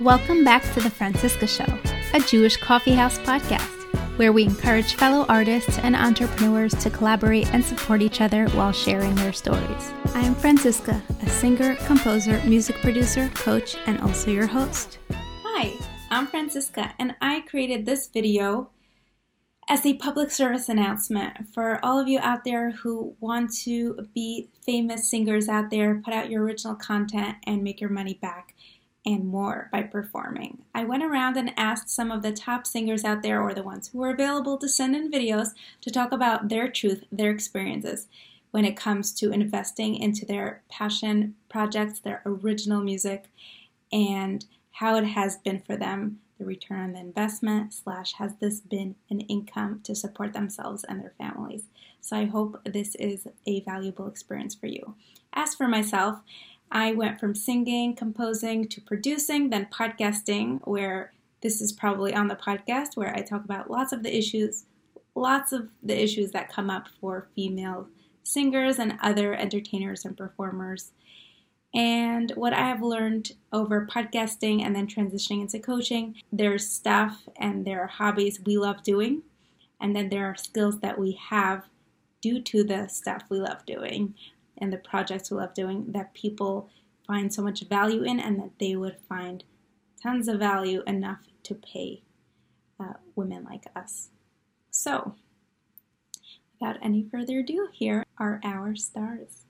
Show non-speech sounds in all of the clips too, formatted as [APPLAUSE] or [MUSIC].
Welcome back to the Franciska Show, a Jewish coffeehouse podcast where we encourage fellow artists and entrepreneurs to collaborate and support each other while sharing their stories. I am Franciska, a singer, composer, music producer, coach, and also your host. Hi, I'm Franciska, and I created this video as a public service announcement for all of you out there who want to be famous singers out there, put out your original content, and make your money back and more by performing. I went around and asked some of the top singers out there, or the ones who were available to send in videos, to talk about their truth, their experiences when it comes to investing into their passion projects, their original music, and how it has been for them the return on the investment slash has this been an income to support themselves and their families so i hope this is a valuable experience for you as for myself I went from singing, composing to producing, then podcasting, where this is probably on the podcast where I talk about lots of the issues, lots of the issues that come up for female singers and other entertainers and performers. And what I have learned over podcasting and then transitioning into coaching, there's stuff and there are hobbies we love doing, and then there are skills that we have due to the stuff we love doing and the projects we love doing that people find so much value in and that they would find tons of value enough to pay uh, women like us. So, without any further ado, here are our stars.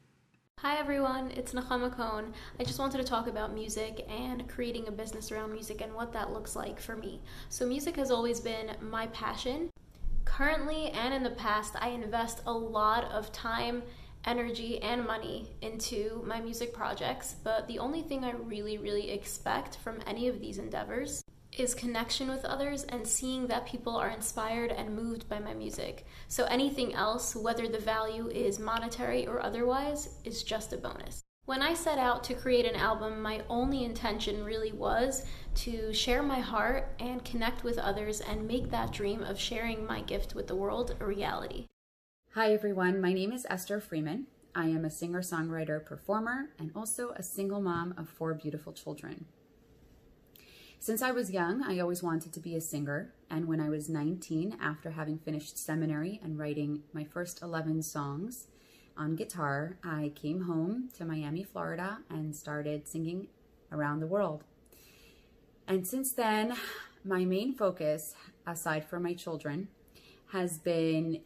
Hi everyone, it's Nechama Cohn. I just wanted to talk about music and creating a business around music and what that looks like for me. So, music has always been my passion. Currently and in the past, I invest a lot of time energy and money into my music projects, but the only thing I really, really expect from any of these endeavors is connection with others and seeing that people are inspired and moved by my music. So anything else, whether the value is monetary or otherwise, is just a bonus. When I set out to create an album, my only intention really was to share my heart and connect with others and make that dream of sharing my gift with the world a reality. Hi, everyone. My name is Esther Freeman. I am a singer songwriter performer and also a single mom of four beautiful children. Since I was young, I always wanted to be a singer. And when I was 19, after having finished seminary and writing my first 11 songs on guitar, I came home to Miami, Florida, and started singing around the world. And since then, my main focus, aside from my children, has been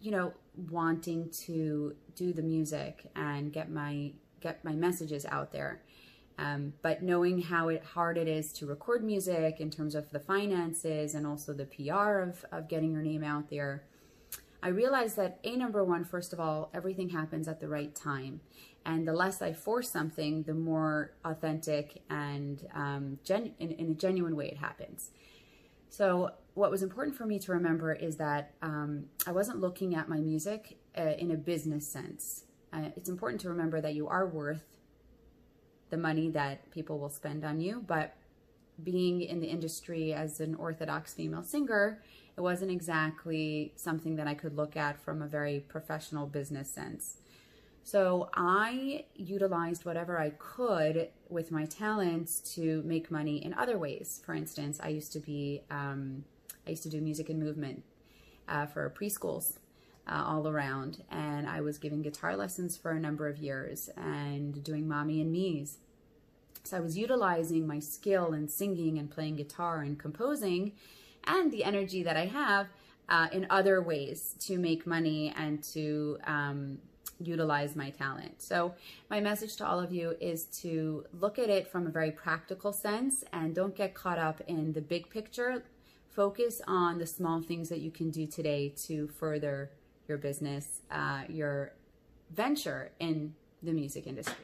you know, wanting to do the music and get my get my messages out there. Um, but knowing how it, hard it is to record music in terms of the finances and also the PR of, of getting your name out there, I realized that a number one, first of all, everything happens at the right time. And the less I force something, the more authentic and um, in, in a genuine way it happens. So what was important for me to remember is that um, I wasn't looking at my music uh, in a business sense. Uh, it's important to remember that you are worth the money that people will spend on you, but being in the industry as an Orthodox female singer, it wasn't exactly something that I could look at from a very professional business sense. So I utilized whatever I could with my talents to make money in other ways. For instance, I used to be, um, I used to do music and movement uh, for preschools uh, all around, and I was giving guitar lessons for a number of years and doing mommy and me's. So I was utilizing my skill in singing and playing guitar and composing, and the energy that I have uh, in other ways to make money and to um, utilize my talent. So, my message to all of you is to look at it from a very practical sense and don't get caught up in the big picture. Focus on the small things that you can do today to further your business, uh, your venture in the music industry.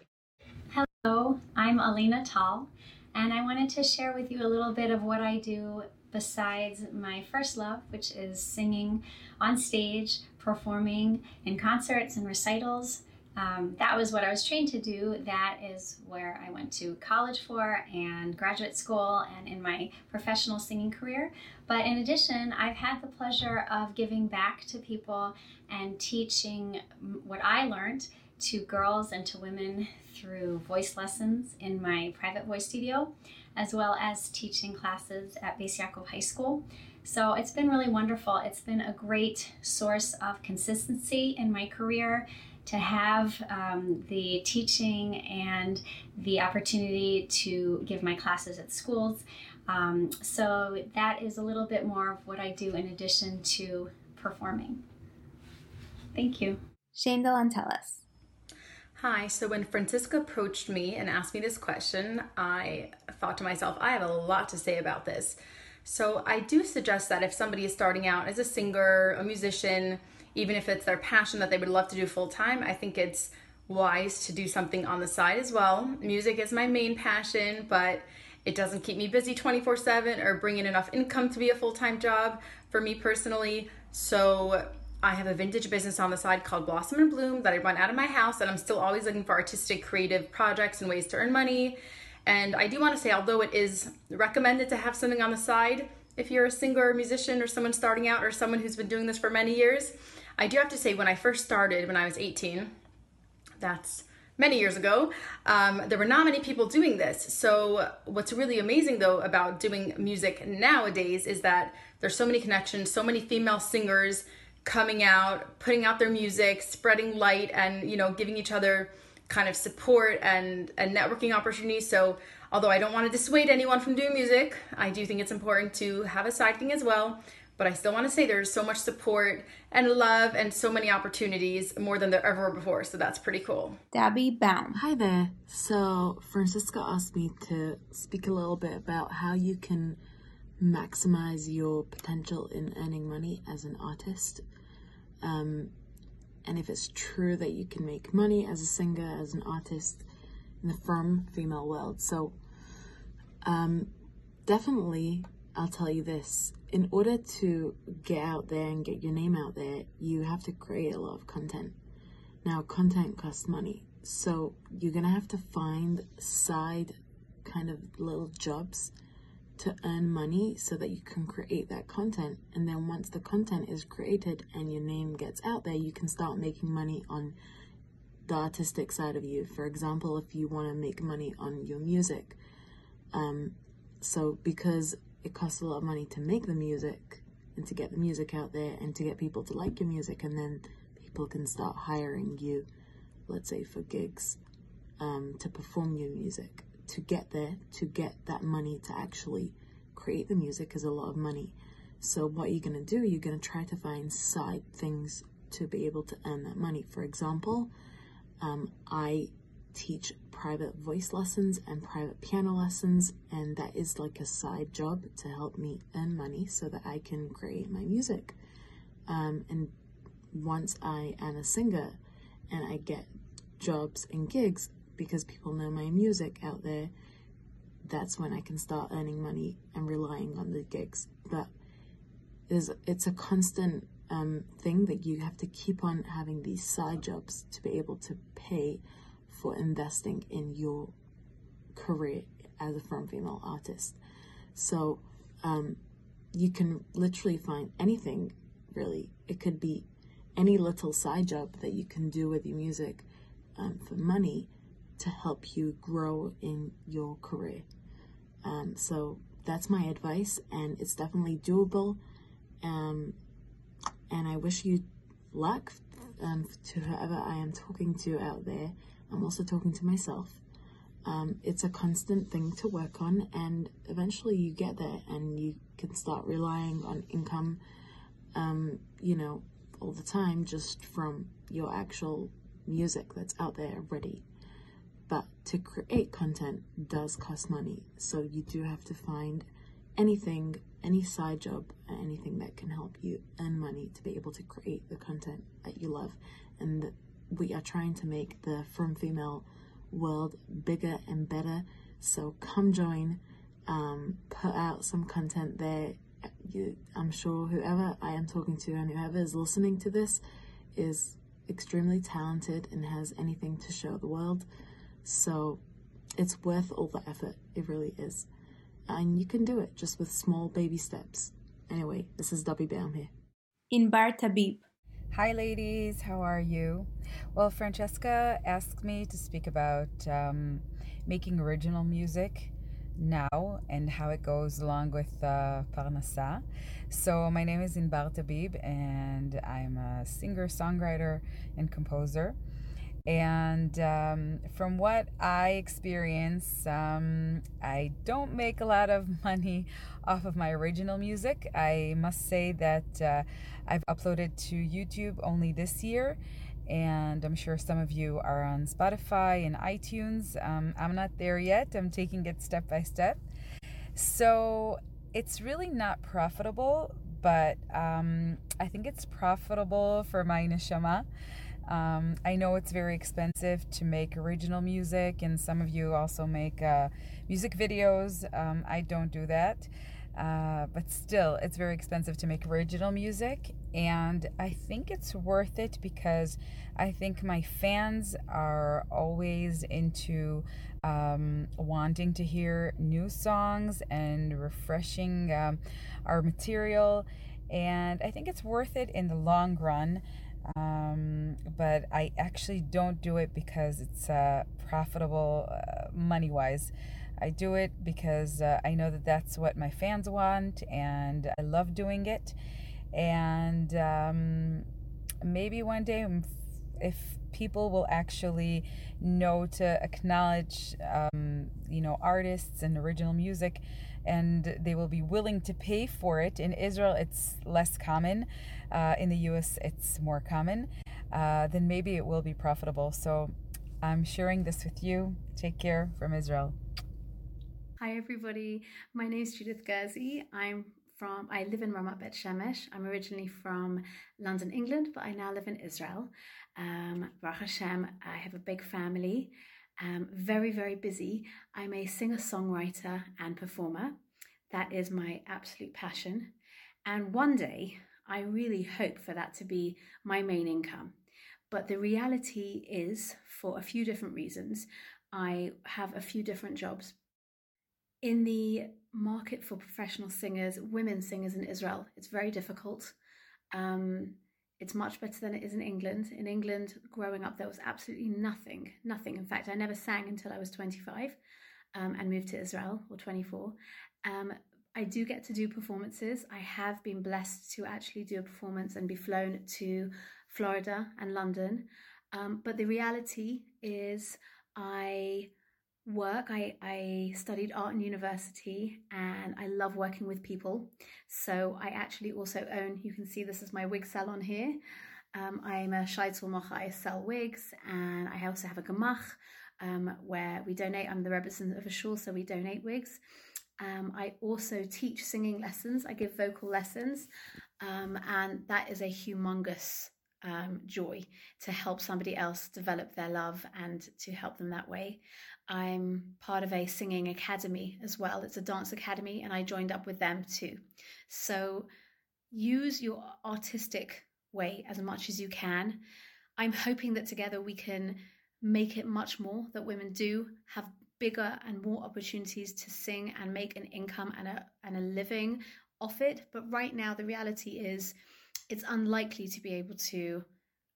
Hello, I'm Alina Tal, and I wanted to share with you a little bit of what I do besides my first love, which is singing on stage, performing in concerts and recitals. Um, that was what I was trained to do. That is where I went to college for and graduate school and in my professional singing career. But in addition, I've had the pleasure of giving back to people and teaching what I learned to girls and to women through voice lessons in my private voice studio, as well as teaching classes at Yaakov High School. So it's been really wonderful. It's been a great source of consistency in my career to have um, the teaching and the opportunity to give my classes at schools. Um, so that is a little bit more of what I do in addition to performing. Thank you. Shane Delantelis. Hi, so when Franciska approached me and asked me this question, I thought to myself, I have a lot to say about this. So I do suggest that if somebody is starting out as a singer, a musician, even if it's their passion that they would love to do full time, I think it's wise to do something on the side as well. Music is my main passion, but it doesn't keep me busy 24 7 or bring in enough income to be a full time job for me personally. So I have a vintage business on the side called Blossom and Bloom that I run out of my house, and I'm still always looking for artistic, creative projects and ways to earn money. And I do want to say, although it is recommended to have something on the side, if you're a singer or musician or someone starting out or someone who's been doing this for many years, I do have to say, when I first started, when I was 18, that's many years ago, um, there were not many people doing this. So, what's really amazing though about doing music nowadays is that there's so many connections, so many female singers coming out, putting out their music, spreading light, and you know, giving each other kind of support and and networking opportunities. So, although I don't want to dissuade anyone from doing music, I do think it's important to have a side thing as well. But I still want to say there's so much support and love and so many opportunities more than there ever were before. So that's pretty cool. Debbie Baum. Hi there. So Franciska asked me to speak a little bit about how you can maximize your potential in earning money as an artist. Um, and if it's true that you can make money as a singer, as an artist in the Frum Female world. So, um, definitely, I'll tell you this in order to get out there and get your name out there, you have to create a lot of content. Now, content costs money. So, you're to have to find side kind of little jobs to earn money so that you can create that content. And then once the content is created and your name gets out there, you can start making money on the artistic side of you. For example, if you want to make money on your music. Um, so because it costs a lot of money to make the music and to get the music out there and to get people to like your music and then people can start hiring you, let's say for gigs, um, to perform your music to get there, to get that money to actually create the music is a lot of money. So, what you're going to do, you're going to try to find side things to be able to earn that money. For example, um, I teach private voice lessons and private piano lessons, and that is like a side job to help me earn money so that I can create my music. Um, and once I am a singer and I get jobs and gigs, because people know my music out there, that's when I can start earning money and relying on the gigs. But there's, it's a constant um, thing that you have to keep on having these side jobs to be able to pay for investing in your career as a frum female artist. So um, you can literally find anything, really. It could be any little side job that you can do with your music um, for money to help you grow in your career. Um, so that's my advice, and it's definitely doable. Um, and I wish you luck um, to whoever I am talking to out there. I'm also talking to myself. Um, it's a constant thing to work on, and eventually you get there and you can start relying on income, um, you know, all the time just from your actual music that's out there already. But to create content does cost money. So you do have to find anything, any side job, anything that can help you earn money to be able to create the content that you love. And we are trying to make the Frum Female world bigger and better. So come join, um, put out some content there. You, I'm sure whoever I am talking to and whoever is listening to this is extremely talented and has anything to show the world. So it's worth all the effort. It really is. And you can do it just with small baby steps. Anyway, this is Debbie Baum here. Inbar Tabib. Hi, ladies. How are you? Well, Francesca asked me to speak about um, making original music now and how it goes along with uh, Parnassa. So, my name is Inbar Tabib, and I'm a singer, songwriter, and composer. And um, from what I experience, um, I don't make a lot of [LAUGHS] money off of my original music. I must say that uh, I've uploaded to YouTube only this year, and I'm sure some of you are on Spotify and iTunes. Um, I'm not there yet, I'm taking it step by step. So it's really not profitable, but um, I think it's profitable for my neshama. Um, I know it's very expensive to make original music, and some of you also make uh, music videos. Um, I don't do that. Uh, but still, it's very expensive to make original music, and I think it's worth it because I think my fans are always into um, wanting to hear new songs and refreshing um, our material, and I think it's worth it in the long run um, but I actually don't do it because it's uh, profitable uh, money wise. I do it because uh, I know that that's what my fans want and I love doing it. And um, maybe one day, if people will actually know to acknowledge, um, you know, artists and original music, and they will be willing to pay for it. In Israel, it's less common. Uh, in the US, it's more common. Uh, then maybe it will be profitable. So I'm sharing this with you. Take care from Israel. Hi, everybody. My name is Judith Ghazi. I'm from, I live in Ramat Bet Shemesh. I'm originally from London, England, but I now live in Israel. Um, Baruch Hashem, I have a big family um, very, very busy. I'm a singer songwriter and performer. That is my absolute passion. And one day, I really hope for that to be my main income. But the reality is, for a few different reasons, I have a few different jobs. In the market for professional singers, women singers in Israel, it's very difficult. Um, it's much better than it is in England. In England, growing up, there was absolutely nothing, nothing. In fact, I never sang until I was 25 um, and moved to Israel, or 24. Um, I do get to do performances. I have been blessed to actually do a performance and be flown to Florida and London. Um, but the reality is, I work. I, I studied art in university and I love working with people. So I actually also own, you can see this is my wig salon here. Um, I'm a Shaitel Macher, I sell wigs and I also have a Gemach um, where we donate. I'm the representative of a shul, so we donate wigs. Um, I also teach singing lessons. I give vocal lessons, um, and that is a humongous um, joy to help somebody else develop their love and to help them that way. I'm part of a singing academy as well. It's a dance academy, and I joined up with them too. So use your artistic way as much as you can. I'm hoping that together we can make it much more that women do have bigger and more opportunities to sing and make an income and a and a living off it. But right now, the reality is it's unlikely to be able to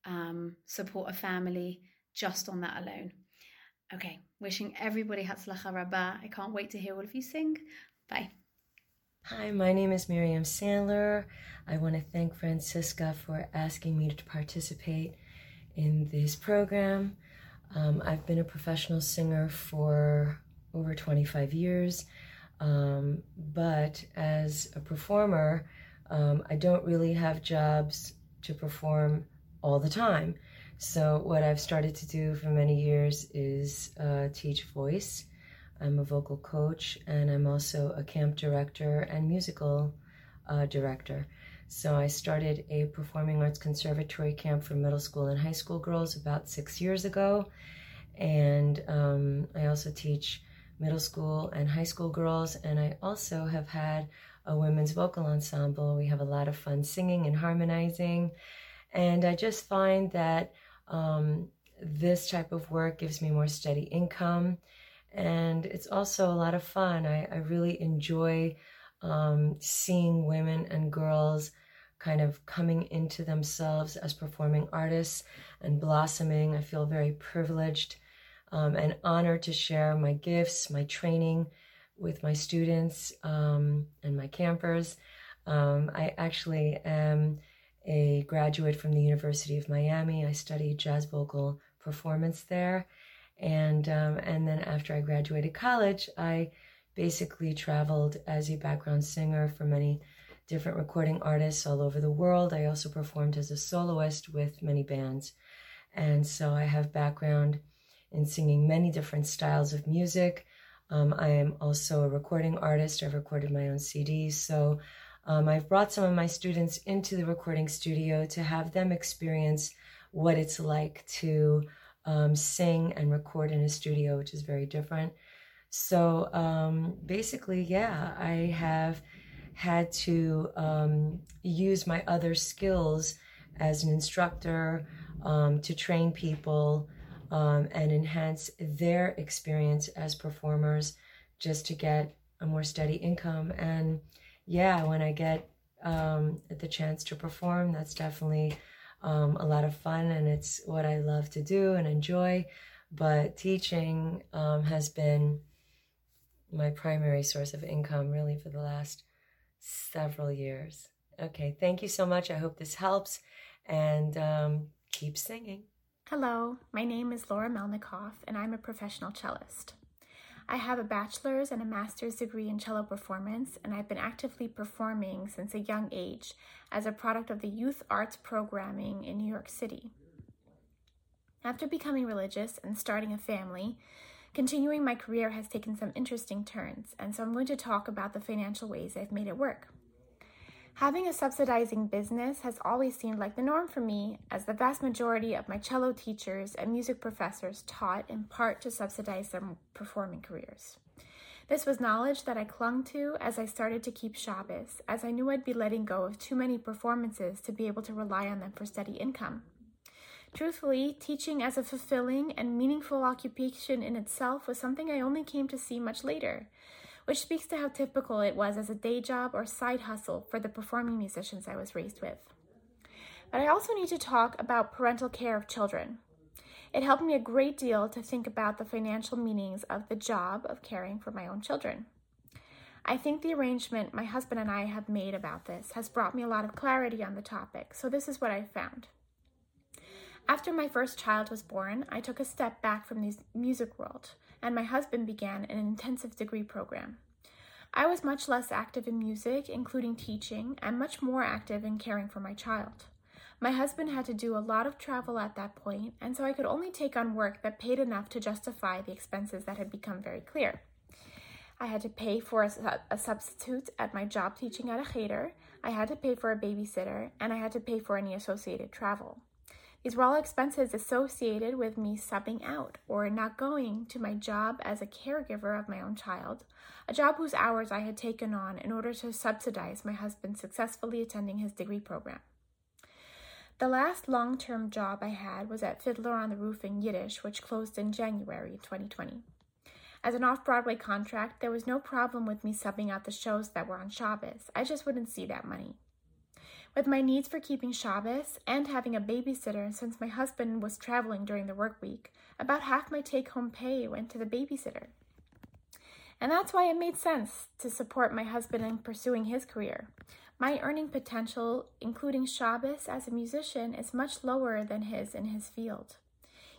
um, support a family just on that alone. Okay, wishing everybody Hatzlacha Rabbah. I can't wait to hear all of you sing. Bye. Hi, my name is Miriam Sandler. I want to thank Franciska for asking me to participate in this program. Um, I've been a professional singer for over 25 years, um, but as a performer, um, I don't really have jobs to perform all the time. So, what I've started to do for many years is uh, teach voice. I'm a vocal coach and I'm also a camp director and musical uh, director. So, I started a performing arts conservatory camp for middle school and high school girls about six years ago. And um, I also teach middle school and high school girls. And I also have had a women's vocal ensemble. We have a lot of fun singing and harmonizing. And I just find that um, this type of work gives me more steady income. And it's also a lot of fun. I, I really enjoy um, seeing women and girls kind of coming into themselves as performing artists and blossoming. I feel very privileged um, and honored to share my gifts, my training with my students um, and my campers. Um, I actually am a graduate from the University of Miami. I studied jazz vocal performance there. And, um, and then after I graduated college, I basically traveled as a background singer for many different recording artists all over the world. I also performed as a soloist with many bands. And so I have background in singing many different styles of music. Um, I am also a recording artist. I've recorded my own CDs. So um, I've brought some of my students into the recording studio to have them experience what it's like to um, sing and record in a studio, which is very different. So um, basically, yeah, I have had to um, use my other skills as an instructor um, to train people um, and enhance their experience as performers just to get a more steady income. And yeah, when I get um, the chance to perform, that's definitely um, a lot of fun and it's what I love to do and enjoy. But teaching um, has been my primary source of income really for the last several years. Okay, thank you so much. I hope this helps and um, keep singing. Hello, my name is Laura Melnikoff and I'm a professional cellist. I have a bachelor's and a master's degree in cello performance, and I've been actively performing since a young age as a product of the youth arts programming in New York City. After becoming religious and starting a family, Continuing my career has taken some interesting turns, and so I'm going to talk about the financial ways I've made it work. Having a subsidizing business has always seemed like the norm for me, as the vast majority of my cello teachers and music professors taught in part to subsidize their performing careers. This was knowledge that I clung to as I started to keep Shabbos, as I knew I'd be letting go of too many performances to be able to rely on them for steady income. Truthfully, teaching as a fulfilling and meaningful occupation in itself was something I only came to see much later, which speaks to how typical it was as a day job or side hustle for the performing musicians I was raised with. But I also need to talk about parental care of children. It helped me a great deal to think about the financial meanings of the job of caring for my own children. I think the arrangement my husband and I have made about this has brought me a lot of clarity on the topic, so this is what I found. After my first child was born, I took a step back from the music world, and my husband began an intensive degree program. I was much less active in music, including teaching, and much more active in caring for my child. My husband had to do a lot of travel at that point, and so I could only take on work that paid enough to justify the expenses that had become very clear. I had to pay for a, a, substitute at my job teaching at a cheder, I had to pay for a babysitter, and I had to pay for any associated travel. These were all expenses associated with me subbing out or not going to my job as a caregiver of my own child, a job whose hours I had taken on in order to subsidize my husband successfully attending his degree program. The last long term job I had was at Fiddler on the Roof in Yiddish, which closed in January 2020. As an off Broadway contract, there was no problem with me subbing out the shows that were on Shabbos. I just wouldn't see that money. With my needs for keeping Shabbos and having a babysitter since my husband was traveling during the work week, about half my take home pay went to the babysitter. And that's why it made sense to support my husband in pursuing his career. My earning potential, including Shabbos as a musician, is much lower than his in his field.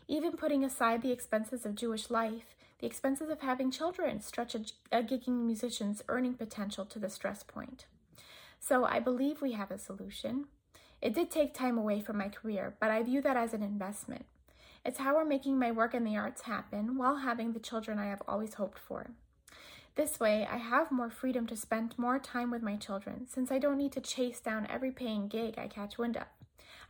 Even putting aside the expenses of Jewish life, the expenses of having children stretch a, a gigging musician's earning potential to the stress point. So I believe we have a solution. It did take time away from my career, but I view that as an investment. It's how we're making my work in the arts happen while having the children I have always hoped for. This way, I have more freedom to spend more time with my children since I don't need to chase down every paying gig I catch wind of.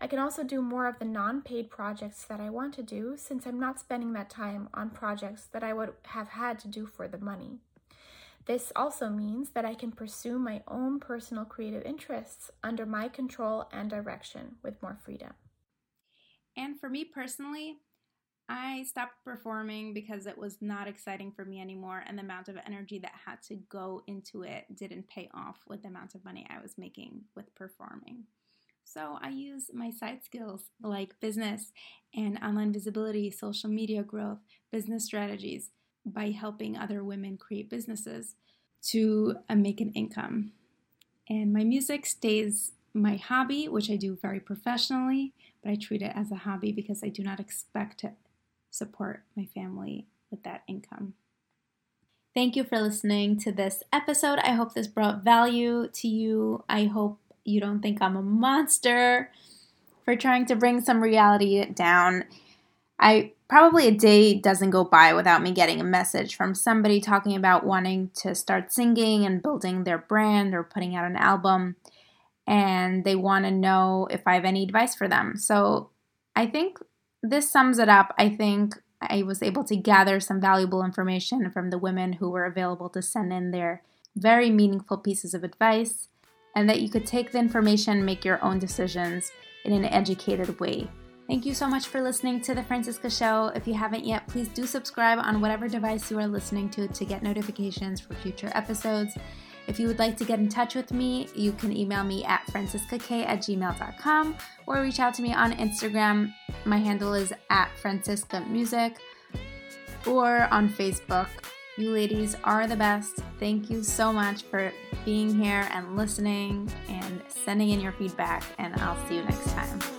I can also do more of the non paid projects that I want to do since I'm not spending that time on projects that I would have had to do for the money. This also means that I can pursue my own personal creative interests under my control and direction with more freedom. And for me personally, I stopped performing because it was not exciting for me anymore, and the amount of energy that had to go into it didn't pay off with the amount of money I was making with performing. So I use my side skills like business and online visibility, social media growth, business strategies by helping other women create businesses to uh, make an income. And my music stays my hobby, which I do very professionally, but I treat it as a hobby because I do not expect to support my family with that income. Thank you for listening to this episode. I hope this brought value to you. I hope you don't think I'm a monster for trying to bring some reality down. I probably a day doesn't go by without me getting a message from somebody talking about wanting to start singing and building their brand or putting out an album and they want to know if I have any advice for them. So, I think this sums it up. I think I was able to gather some valuable information from the women who were available to send in their very meaningful pieces of advice and that you could take the information make your own decisions in an educated way. Thank you so much for listening to The Franciska Show. If you haven't yet, please do subscribe on whatever device you are listening to to get notifications for future episodes. If you would like to get in touch with me, you can email me at franciskak at gmail.com or reach out to me on Instagram. My handle is at franciska music or on Facebook. You ladies are the best. Thank you so much for being here and listening and sending in your feedback, and I'll see you next time.